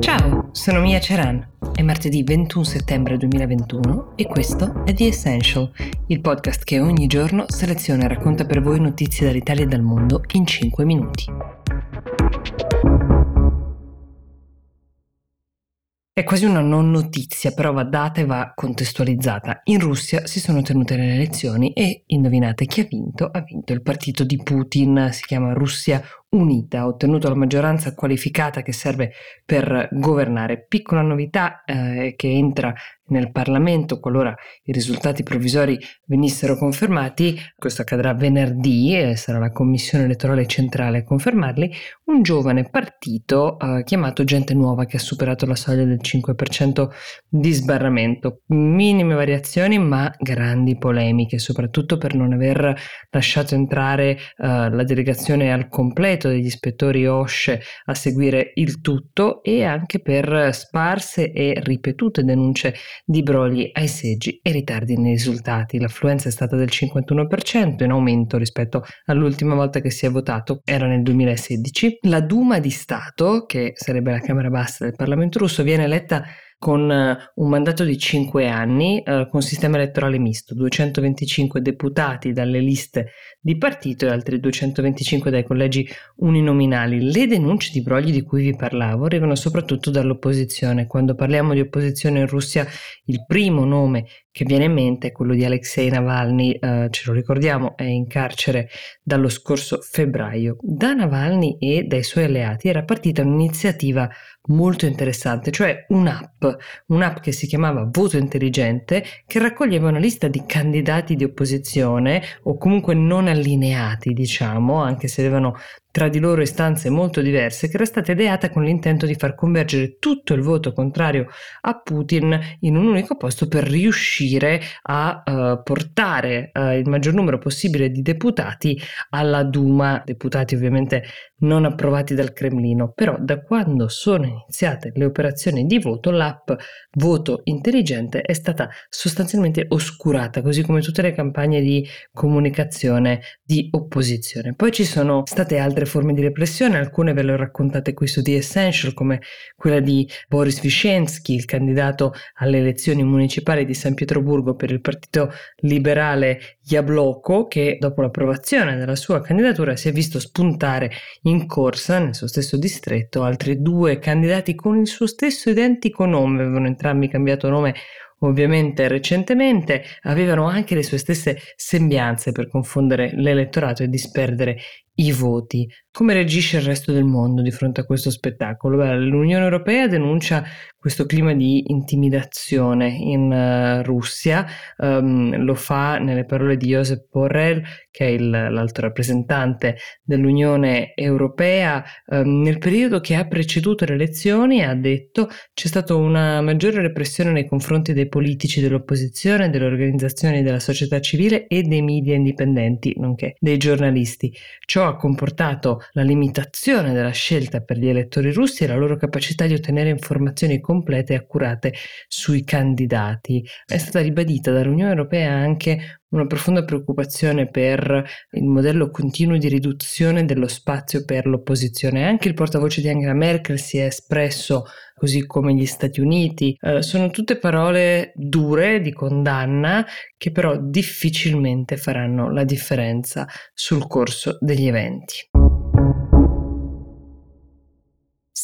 Ciao, sono Mia Ceran. È martedì 21 settembre 2021 e questo è The Essential, il podcast che ogni giorno seleziona e racconta per voi notizie dall'Italia e dal mondo in 5 minuti. È quasi una non notizia, però va data e va contestualizzata. In Russia si sono tenute le elezioni e indovinate chi ha vinto? Ha vinto il partito di Putin, si chiama Russia Unita, ha ottenuto la maggioranza qualificata che serve per governare. Piccola novità eh, che entra nel Parlamento qualora i risultati provvisori venissero confermati, questo accadrà venerdì e sarà la Commissione elettorale centrale a confermarli, un giovane partito eh, chiamato Gente Nuova che ha superato la soglia del 5% di sbarramento. Minime variazioni ma grandi polemiche, soprattutto per non aver lasciato entrare eh, la delegazione al completo degli ispettori OSCE a seguire il tutto e anche per sparse e ripetute denunce di brogli ai seggi e ritardi nei risultati. L'affluenza è stata del 51% in aumento rispetto all'ultima volta che si è votato, era nel 2016. La Duma di Stato, che sarebbe la Camera Bassa del Parlamento russo, viene eletta con eh, un mandato di 5 anni eh, con sistema elettorale misto, 225 deputati dalle liste di partito e altri 225 dai collegi uninominali. Le denunce di brogli di cui vi parlavo arrivano soprattutto dall'opposizione. Quando parliamo di opposizione in Russia, il primo nome che viene in mente è quello di Alexei Navalny, eh, ce lo ricordiamo, è in carcere dallo scorso febbraio. Da Navalny e dai suoi alleati era partita un'iniziativa molto interessante, cioè un'app, un'app che si chiamava Voto Intelligente, che raccoglieva una lista di candidati di opposizione o comunque non allineati, diciamo, anche se avevano tra di loro istanze molto diverse, che era stata ideata con l'intento di far convergere tutto il voto contrario a Putin in un unico posto per riuscire a uh, portare uh, il maggior numero possibile di deputati alla Duma, deputati ovviamente non approvati dal Cremlino. Però da quando sono iniziate le operazioni di voto, l'app Voto Intelligente è stata sostanzialmente oscurata, così come tutte le campagne di comunicazione di opposizione. Poi ci sono state altre forme di repressione, alcune ve le ho raccontate qui su The Essential, come quella di Boris Vyshensky, il candidato alle elezioni municipali di San Pietroburgo per il partito liberale Jabloko, che dopo l'approvazione della sua candidatura si è visto spuntare in corsa nel suo stesso distretto altri due candidati con il suo stesso identico nome, avevano entrambi cambiato nome ovviamente recentemente, avevano anche le sue stesse sembianze per confondere l'elettorato e disperdere i voti. Come reagisce il resto del mondo di fronte a questo spettacolo? Beh, L'Unione Europea denuncia questo clima di intimidazione in uh, Russia, um, lo fa nelle parole di Josep Borrell, che è il, l'alto rappresentante dell'Unione Europea. Um, nel periodo che ha preceduto le elezioni ha detto c'è stata una maggiore repressione nei confronti dei politici dell'opposizione, delle organizzazioni della società civile e dei media indipendenti, nonché dei giornalisti. Ciò ha comportato la limitazione della scelta per gli elettori russi e la loro capacità di ottenere informazioni complete e accurate sui candidati. È stata ribadita dall'Unione Europea anche una profonda preoccupazione per il modello continuo di riduzione dello spazio per l'opposizione. Anche il portavoce di Angela Merkel si è espresso, così come gli Stati Uniti. Eh, sono tutte parole dure di condanna che però difficilmente faranno la differenza sul corso degli eventi.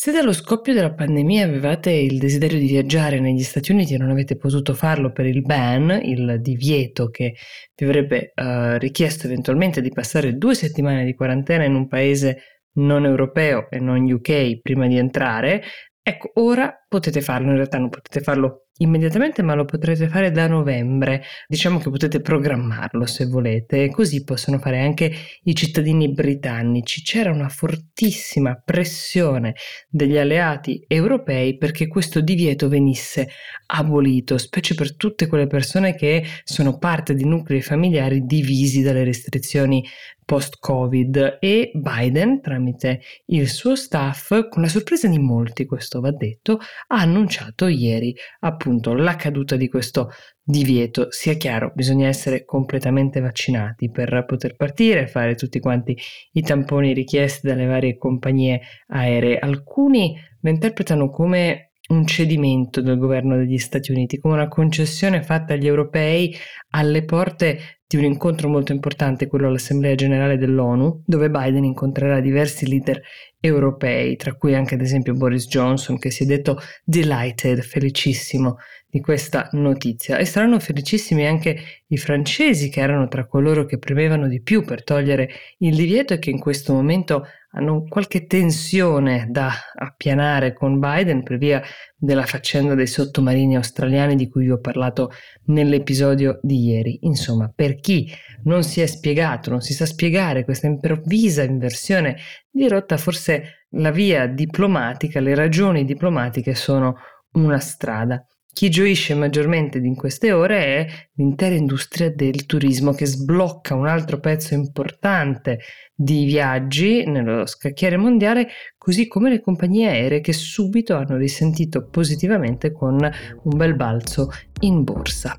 Se dallo scoppio della pandemia avevate il desiderio di viaggiare negli Stati Uniti e non avete potuto farlo per il ban, il divieto che vi avrebbe uh, richiesto eventualmente di passare due settimane di quarantena in un paese non europeo e non UK prima di entrare, ecco, ora potete farlo, in realtà non potete farlo immediatamente, ma lo potrete fare da novembre. Diciamo che potete programmarlo se volete, così possono fare anche i cittadini britannici. C'era una fortissima pressione degli alleati europei perché questo divieto venisse abolito, specie per tutte quelle persone che sono parte di nuclei familiari divisi dalle restrizioni post-Covid e Biden, tramite il suo staff, con la sorpresa di molti, questo va detto, ha annunciato ieri appunto appunto la caduta di questo divieto. Sia chiaro, bisogna essere completamente vaccinati per poter partire, fare tutti quanti i tamponi richiesti dalle varie compagnie aeree. Alcuni lo interpretano come un cedimento del governo degli Stati Uniti, come una concessione fatta agli europei alle porte di un incontro molto importante, quello all'Assemblea generale dell'ONU, dove Biden incontrerà diversi leader europei, tra cui anche ad esempio Boris Johnson, che si è detto delighted, felicissimo di questa notizia. E saranno felicissimi anche i francesi, che erano tra coloro che premevano di più per togliere il divieto e che in questo momento hanno qualche tensione da appianare con Biden per via della faccenda dei sottomarini australiani di cui vi ho parlato nell'episodio di ieri. Insomma, per chi non si è spiegato, non si sa spiegare questa improvvisa inversione di rotta, forse la via diplomatica, le ragioni diplomatiche sono una strada. Chi gioisce maggiormente in queste ore è l'intera industria del turismo che sblocca un altro pezzo importante di viaggi nello scacchiere mondiale, così come le compagnie aeree che subito hanno risentito positivamente con un bel balzo in borsa.